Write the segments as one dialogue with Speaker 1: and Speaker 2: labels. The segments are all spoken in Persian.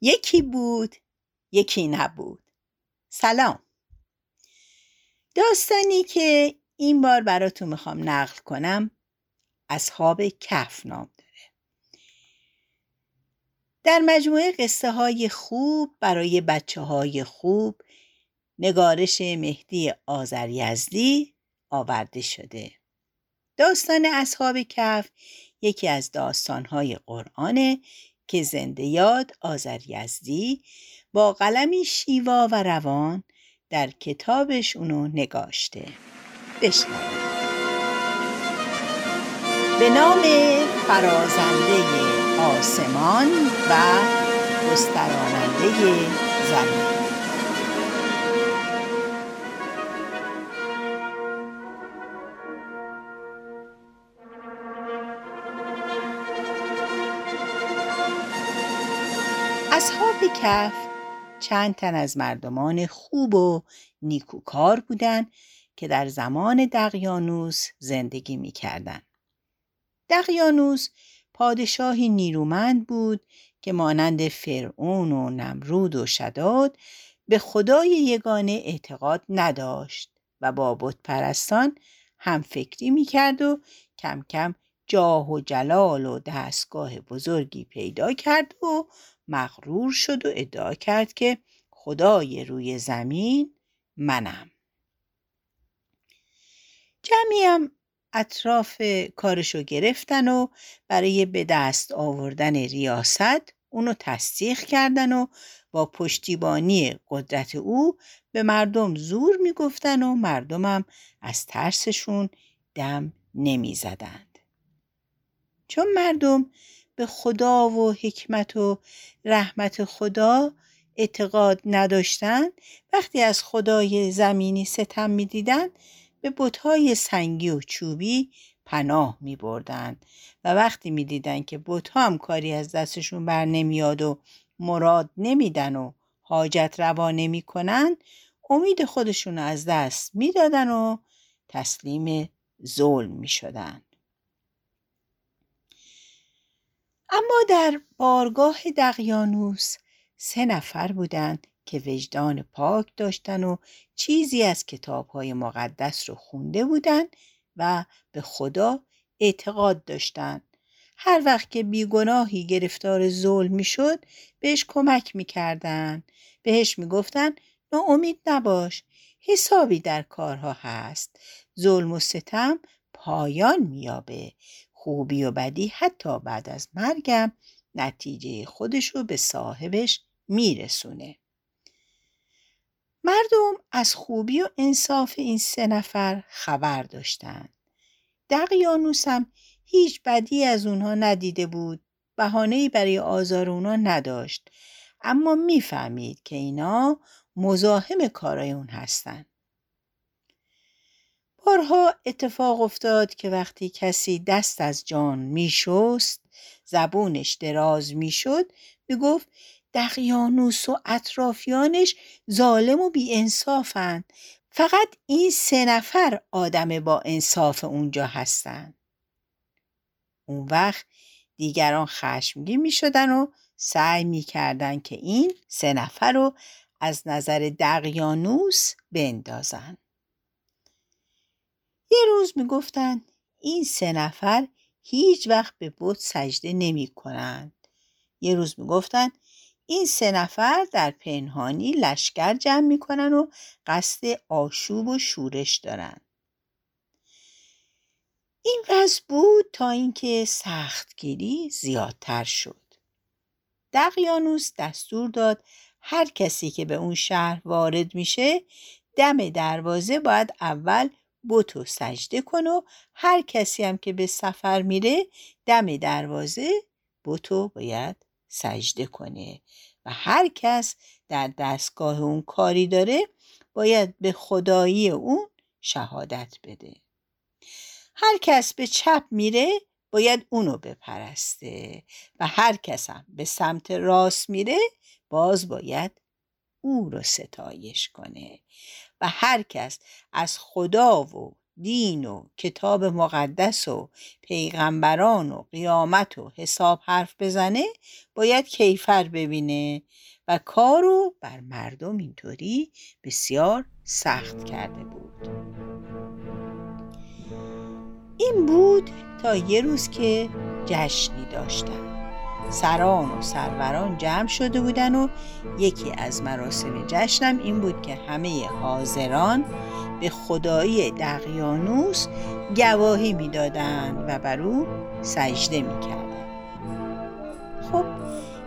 Speaker 1: یکی بود یکی نبود. سلام. داستانی که این بار براتون می‌خوام نقل کنم اصحاب کف نام داره. در مجموعه قصه های خوب برای بچه های خوب نگارش مهدی آذریزدی آورده شده. داستان اصحاب کف یکی از داستانهای قرآنه که زنده یاد آذریزدی با قلمی شیوا و روان در کتابش اونو نگاشته. بشنوید به نام فرازنده آسمان و گستراننده زمین. کف چند تن از مردمان خوب و نیکوکار بودند که در زمان دقیانوس زندگی می‌کردند. دقیانوس پادشاهی نیرومند بود که مانند فرعون و نمرود و شداد به خدای یگانه اعتقاد نداشت و با بت پرستان هم فکری می‌کرد و کم کم جاه و جلال و دستگاه بزرگی پیدا کرد و مغرور شد و ادعا کرد که خدای روی زمین منم. جمعیم اطراف کارشو گرفتن و برای به دست آوردن ریاست اونو تصدیق کردن و با پشتیبانی قدرت او به مردم زور می‌گفتن و مردمم از ترسشون دم نمی‌زدند. چون مردم به خدا و حکمت و رحمت خدا اعتقاد نداشتند وقتی از خدای زمینی ستم می‌دیدند به بتهای سنگی و چوبی پناه می بردن و وقتی می دیدن که بتها هم کاری از دستشون بر نمیاد و مراد نمیدن و حاجت روا نمی کنن امید خودشون از دست می‌دادن و تسلیم ظلم می شدن. اما در بارگاه دقیانوس سه نفر بودند که وجدان پاک داشتن و چیزی از کتابهای مقدس رو خونده بودند و به خدا اعتقاد داشتند. هر وقت که بیگناهی گرفتار ظلم می‌شد بهش کمک می‌کردن بهش می‌گفتن ناامید نباش حسابی در کارها هست. ظلم و ستم پایان میابه خوبی و بدی حتی بعد از مرگم نتیجه خودشو به صاحبش میرسونه مردم از خوبی و انصاف این سه نفر خبر داشتند. دقیانوس هم هیچ بدی از اونها ندیده بود. بهانه‌ای برای آزار اونها نداشت. اما می‌فهمید که اینا مزاحم کارای اون هستند. بارها اتفاق افتاد که وقتی کسی دست از جان میشست زبونش دراز می‌شد می‌گفت دقیانوس و اطرافیانش ظالم و بیانصافند فقط این سه نفر آدم با انصاف اونجا هستند اون وقت دیگران خشمگین می شدن و سعی می کردن که این سه نفر رو از نظر دقیانوس بندازن. یه روز می گفتن این سه نفر هیچ وقت به بت سجده نمی کنند. یه روز می گفتن این سه نفر در پنهانی لشکر جمع می‌کنن و قصد آشوب و شورش دارن این وضع بود تا اینکه سختگیری زیادتر شد دقیانوس دستور داد هر کسی که به اون شهر وارد میشه دم دروازه باید اول بوتو سجده کن و هر کسی هم که به سفر میره دم دروازه بوتو باید سجده کنه. و هر کس در دستگاه اون کاری داره باید به خدایی اون شهادت بده. هر کس به چپ میره باید اونو بپرسته و هر کس هم به سمت راست میره باز باید او رو ستایش کنه. و هر کس از خدا و دین و کتاب مقدس و پیغمبران و قیامت و حساب حرف بزنه باید کیفر ببینه و کار رو بر مردم اینطوری بسیار سخت کرده بود. این بود تا یه روز که جشنی داشتن سران و سروران جمع شده بودن و یکی از مراسم جشنم این بود که همه حاضران به خدایی دقیانوس گواهی می‌دادند و بر او سجده می‌کردند. خب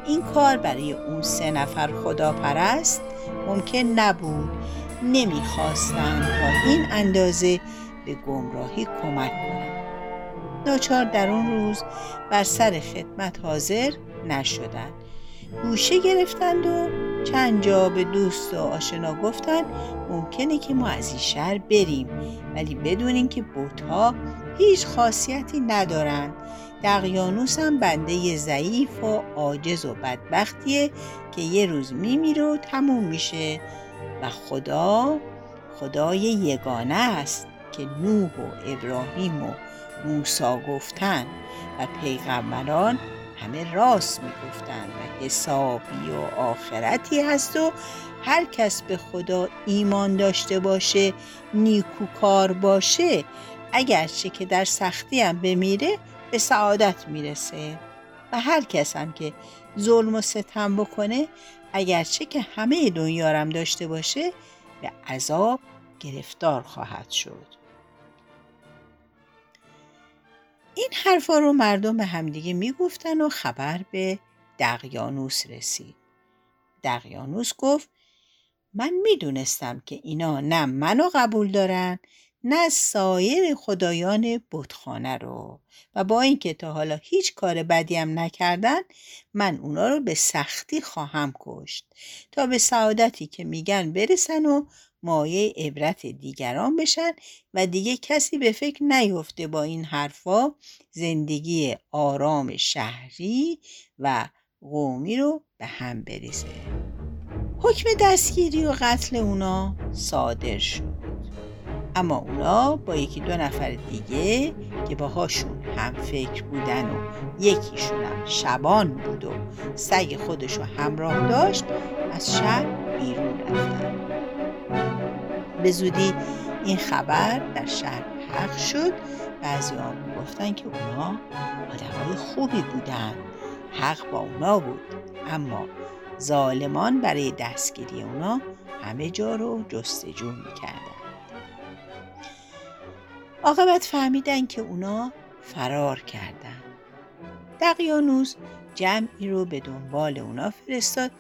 Speaker 1: این کار برای اون سه نفر خداپرست ممکن نبود. نمی‌خواستند تا این اندازه به گمراهی کمک کنند. ناچار در اون روز بر سر خدمت حاضر نشدند گوشه گرفتند و چند جا به دوست و آشنا گفتند ممکنه که ما از این شهر بریم ولی بدونین که بوتها هیچ خاصیتی ندارند. دقیانوس هم بنده ضعیف و عاجز و بدبختیه که یه روز میمیره و تموم میشه و خدا خدای یگانه است که نوح و ابراهیم و موسا گفتن و پیغمبران همه راست می‌گفتند و حسابی و آخرتی هست و هر کس به خدا ایمان داشته باشه نیکوکار باشه اگرچه که در سختی هم بمیره به سعادت می‌رسه. و هر کس هم که ظلم و ستم بکنه اگرچه که همه دنیا داشته باشه به عذاب گرفتار خواهد شد. این حرفا رو مردم به همدیگه می‌گفتن و خبر به دقیانوس رسید. دقیانوس گفت من می‌دونستم که اینا نه منو قبول دارن نه سایر خدایان بتخانه رو و با اینکه تا حالا هیچ کار بدی هم نکردن من اونا رو به سختی خواهم کشت تا به سعادتی که میگن برسن و مایه عبرت دیگران بشن و دیگه کسی به فکر نیفته با این حرفا زندگی آرام شهری و قومی رو به هم بریزه. حکم دستگیری و قتل اونا صادر شد. اما اونا با یکی دو نفر دیگه که باهاشون هم فکر بودن و یکیشون هم شبان بود و سگ خودش رو همراه داشت از شهر بیرون رفتن. به زودی این خبر در شهر حق شد. بعضی ها گفتن که اونا آدمای خوبی بودن. حق با اونا بود. اما ظالمان برای دستگیری اونا همه جا رو جستجو می‌کردن. عاقبت فهمیدن که اونا فرار کردن. دقیانوس جمعی رو به دنبال اونا فرستاد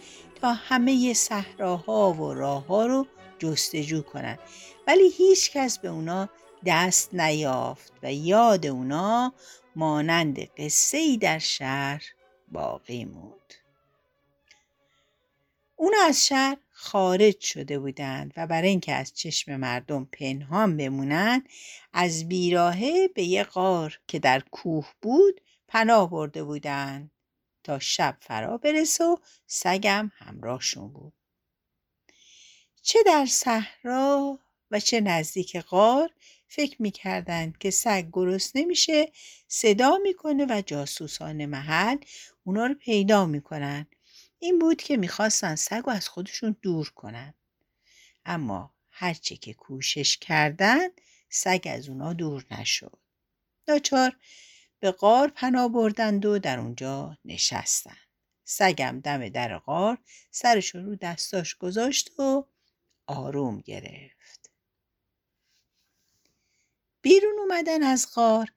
Speaker 1: تا همه صحراها و راهها رو جستجو کنند ولی هیچ کس به اونا دست نیافت و یاد اونا مانند قصه ای در شهر باقی موند. اونا از شهر خارج شده بودند و برای اینکه از چشم مردم پنهان بمونند از بیراهه به یه غار که در کوه بود پناه برده بودند تا شب فرا برسه و سگم همراهشون بود. چه در صحرا و چه نزدیک غار فکر می‌کردند که سگ گرست نمیشه صدا می‌کنه و جاسوسان محل اونا رو پیدا می‌کنن. این بود که می‌خواستن سگ رو از خودشون دور کنن. اما هرچه که کوشش کردن سگ از اونا دور نشد. ناچار به غار پناه بردند و در اونجا نشستن. سگم دم در غار سرش رو دستاش گذاشت و آروم گرفت. بیرون اومدن از غار.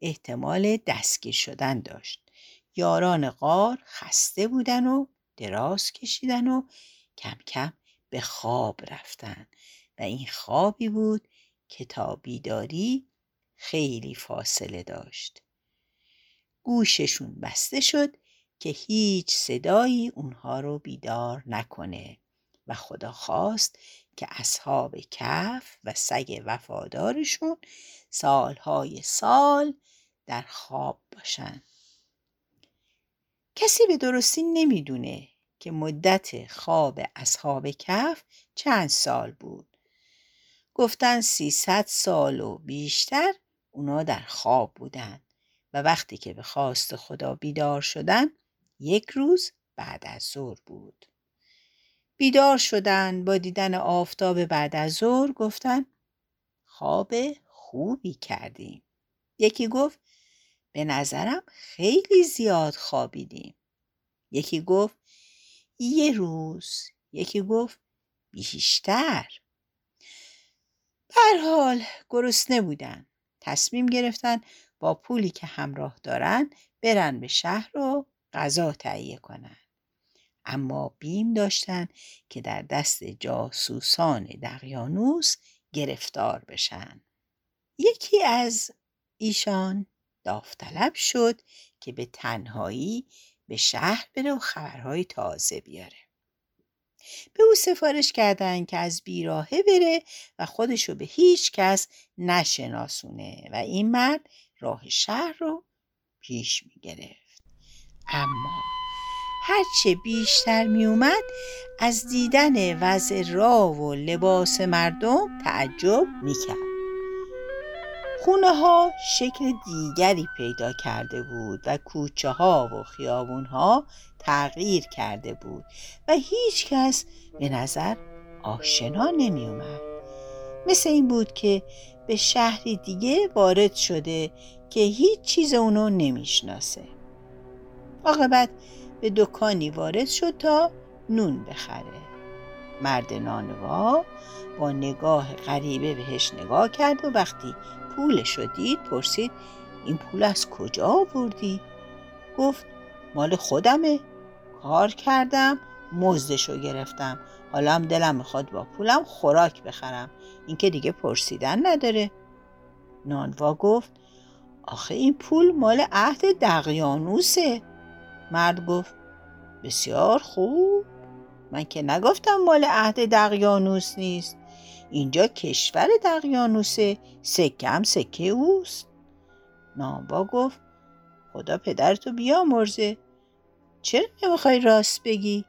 Speaker 1: احتمال دستگیر شدن داشت. یاران غار خسته بودن و دراز کشیدن و کم کم به خواب رفتن. و این خوابی بود که تا بیداری خیلی فاصله داشت. گوششون بسته شد که هیچ صدایی اونها رو بیدار نکنه. و خدا خواست که اصحاب کف و سگ وفادارشون سالهای سال در خواب باشن. کسی به درستی نمی‌دونه که مدت خواب اصحاب کف چند سال بود. گفتن سیصد سال و بیشتر اونا در خواب بودن و وقتی که به خواست خدا بیدار شدن یک روز بعد از ظهر بود. بیدار شدن با دیدن آفتاب بعد از ظهر گفتن خواب خوبی کردیم. یکی گفت به نظرم خیلی زیاد خوابیدیم. یکی گفت یه روز. یکی گفت بیشتر. حال گرسنه بودن. تصمیم گرفتن با پولی که همراه دارن برن به شهر و غذا تهیه کنن. اما بیم داشتن که در دست جاسوسان دقیانوس گرفتار بشن یکی از ایشان داوطلب شد که به تنهایی به شهر بره و خبرهای تازه بیاره به او سفارش کردند که از بیراهه بره و خودشو به هیچ کس نشناسونه و این مرد راه شهر رو پیش می گرفت. اما هرچه بیشتر می اومد از دیدن وضع راه و لباس مردم تعجب می کرد. خونه ها شکل دیگری پیدا کرده بود و کوچه ها و خیابون ها تغییر کرده بود و هیچ کس به نظر آشنا نمی اومد. مثل این بود که به شهری دیگه وارد شده که هیچ چیز اونو نمی‌شناسه. عاقبت به دکانی وارد شد تا نون بخره. مرد نانوا با نگاه غریبه بهش نگاه کرد و وقتی پولش رو دید پرسید این پول از کجا آوردی؟ گفت مال خودمه. کار کردم مزدش رو گرفتم. حالا هم دلم می‌خواد با پولم خوراک بخرم. این که دیگه پرسیدن نداره. نانوا گفت آخه این پول مال عهد دقیانوسه. مرد گفت بسیار خوب. من که نگفتم مال عهد دقیانوس نیست. اینجا کشور دقیانوسه سکه هم سکه اوست. نانوا گفت خدا پدرتو بیامرزه. چرا نمی‌خوای راست بگی؟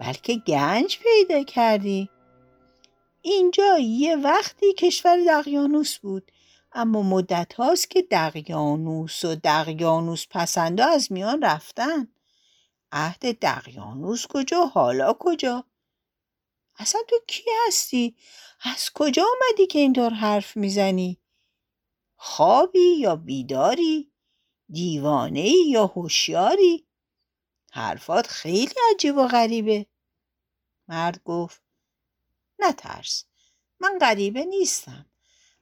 Speaker 1: بلکه گنج پیدا کردی. اینجا یه وقتی کشور دقیانوس بود. اما مدت هاست که دقیانوس و دقیانوس پسنده از میان رفتن. عهد دقیانوس کجا؟ حالا کجا؟ اصلا تو کی هستی؟ از کجا آمدی که اینطور حرف می‌زنی؟ خوابی یا بیداری؟ دیوانه یا هوشیاری؟ حرفات خیلی عجیب و غریبه. مرد گفت نترس من غریبه نیستم.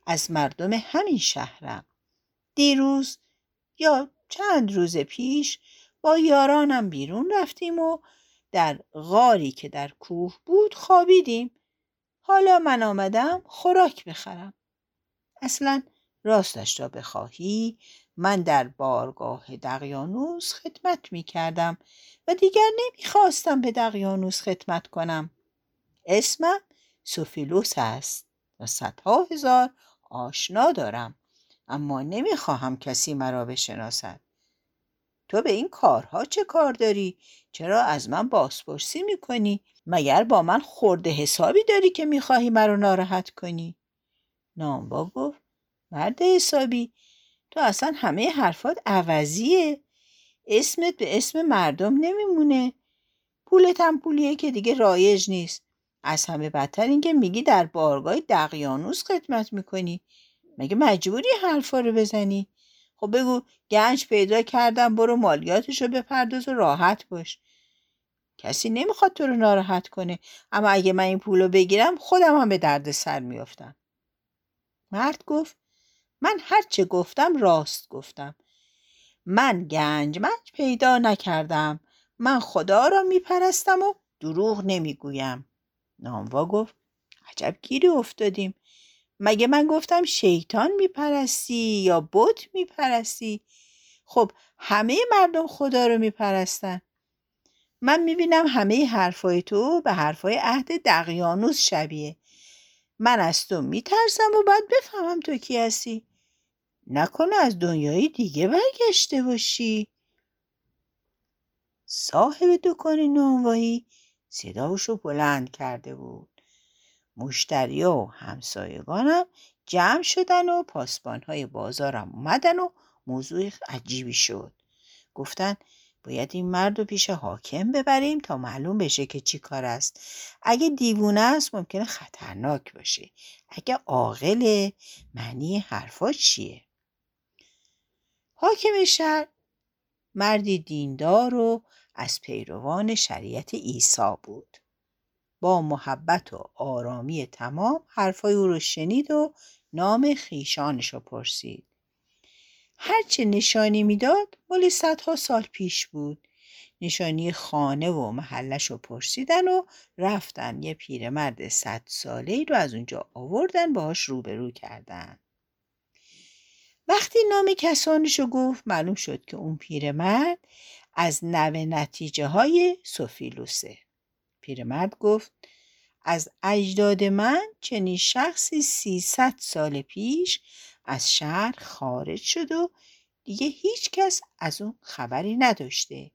Speaker 1: از مردم همین شهرم. دیروز یا چند روز پیش با یارانم بیرون رفتیم و در غاری که در کوه بود خوابیدیم. حالا من آمدم خوراک بخرم. اصلا راستش را بخواهی من در بارگاه دقیانوس خدمت می کردم و دیگر نمی‌خواستم به دقیانوس خدمت کنم. اسمم سوفیلوس است و صدها هزار آشنا دارم اما نمی‌خواهم کسی مرا بشناسد تو به این کارها چه کار داری؟ چرا از من بازپرسی می‌کنی؟ مگر با من خورده حسابی داری که می‌خواهی مرا ناراحت کنی؟ نامبا گفت مرد حسابی تو اصلا همه حرفات عوضیه اسمت به اسم مردم نمیمونه پولت هم پولیه که دیگه رایج نیست از همه بدتر اینکه میگی در بارگاه دقیانوس خدمت می‌کنی. مگه مجبوری حرفا رو بزنی؟ خب بگو گنج پیدا کردم برو مالیاتش رو بپرداز و راحت باش. کسی نمی‌خواد تو رو ناراحت کنه. اما اگه من این پول رو بگیرم خودم هم به درد سر میافتم. مرد گفت من هرچه گفتم راست گفتم. من گنج منج پیدا نکردم. من خدا را میپرستم و دروغ نمی‌گویم. ناموا گفت عجب گیری افتادیم. مگه من گفتم شیطان میپرستی یا بت میپرستی؟ خب همه مردم خدا رو میپرستن. من می‌بینم همه حرفای تو به حرفای عهد دقیانوس شبیه. من از تو میترسم و باید بفهمم تو کی هستی. نکنه از دنیای دیگه برگشته باشی. صاحب دکان نانوایی صداشو بلند کرده بود. مشتری و همسایگانم جمع شدن و پاسبانهای بازارم اومدن و موضوع عجیبی شد. گفتن باید این مرد رو پیش حاکم ببریم تا معلوم بشه که چی کار است. اگه دیوونه است ممکنه خطرناک باشه. اگه عاقل معنی حرفا چیه؟ حاکم شهر مردی دیندار و از پیروان شریعت عیسی بود. با محبت و آرامی تمام حرفای او رو شنید و نام خیشانش رو پرسید. هرچه نشانی می‌داد مال صدها سال پیش بود. نشانی خانه و محلش رو پرسیدن و رفتن. یه پیرمرد صد ساله ای رو از اونجا آوردن باهاش روبرو کردن. وقتی نام کسانش رو گفت معلوم شد که اون پیرمرد از نوه نتیجه های سوفیلوسه. پیرمرد گفت از اجداد من چنین شخصی سیصد سال پیش از شهر خارج شد و دیگه هیچ کس از اون خبری نداشته.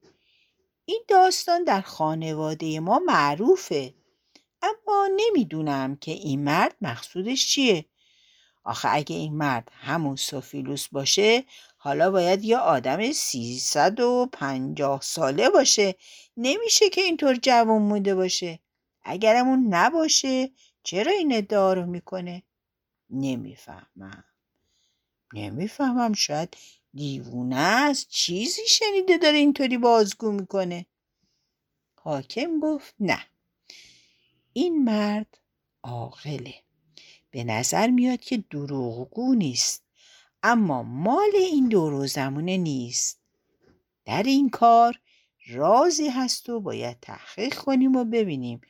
Speaker 1: این داستان در خانواده ما معروفه اما نمی‌دونم که این مرد مقصودش چیه. آخه اگه این مرد همون سوفیلوس باشه حالا باید یه آدم سیصد و پنجاه ساله باشه. نمیشه که اینطور جوان مونده باشه. اگرم اون نباشه چرا این ادعا رو می‌کنه؟ نمی‌فهمم. نمی‌فهمم شاید دیوونه است. چیزی شنیده داره اینطوری بازگو می‌کنه. حاکم گفت نه. این مرد عاقله. به نظر میاد که دروغگو نیست. اما مال این دور زمونه نیست. در این کار رازی هست و باید تحقیق کنیم و ببینیم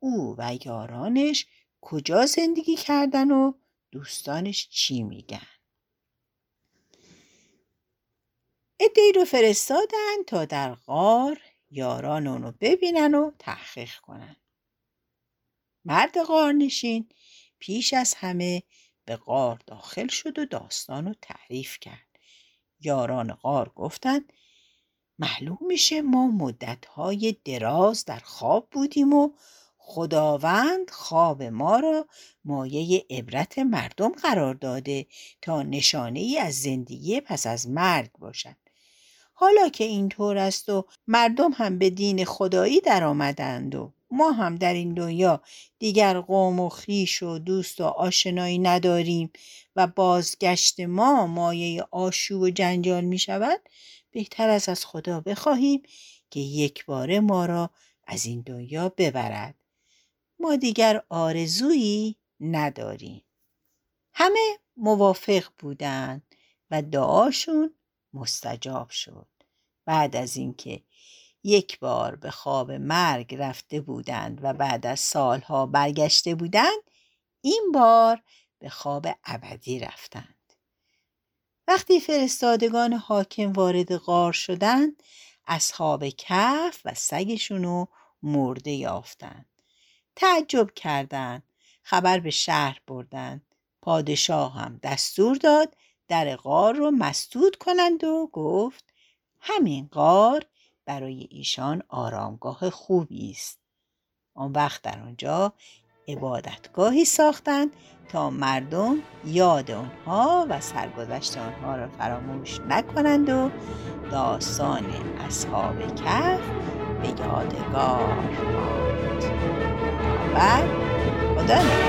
Speaker 1: او و یارانش کجا زندگی کردن و دوستانش چی میگن. ادهی رو فرستادن تا در غار یاران اونو ببینن و تحقیق کنن. مرد غارنشین پیش از همه به غار داخل شد و داستان رو تعریف کرد. یاران غار گفتند معلوم میشه ما مدتهای دراز در خواب بودیم و خداوند خواب ما را مایه عبرت مردم قرار داده تا نشانه ای از زندگی پس از مرگ باشد حالا که اینطور است و مردم هم به دین خدایی در آمدند و ما هم در این دنیا دیگر قوم و خیش و دوست و آشنایی نداریم و بازگشت ما مایه آشوب و جنجال می شود بهتر از از خدا بخواهیم که یک باره ما را از این دنیا ببرد. ما دیگر آرزویی نداریم. همه موافق بودند و دعاشون مستجاب شد. بعد از اینکه یک بار به خواب مرگ رفته بودند و بعد از سالها برگشته بودند این بار به خواب ابدی رفتند. وقتی فرستادگان حاکم وارد غار شدند اصحاب کف و سگشونو مرده یافتند. تعجب کردند خبر به شهر بردند. پادشاه هم دستور داد در غار رو مسدود کنند و گفت همین غار برای ایشان آرامگاه خوبی است. آن وقت در آنجا عبادتگاهی ساختند تا مردم یاد آنها و سرگذشت آنها را فراموش نکنند و داستان اصحاب کف به یادگار ماند. و خدا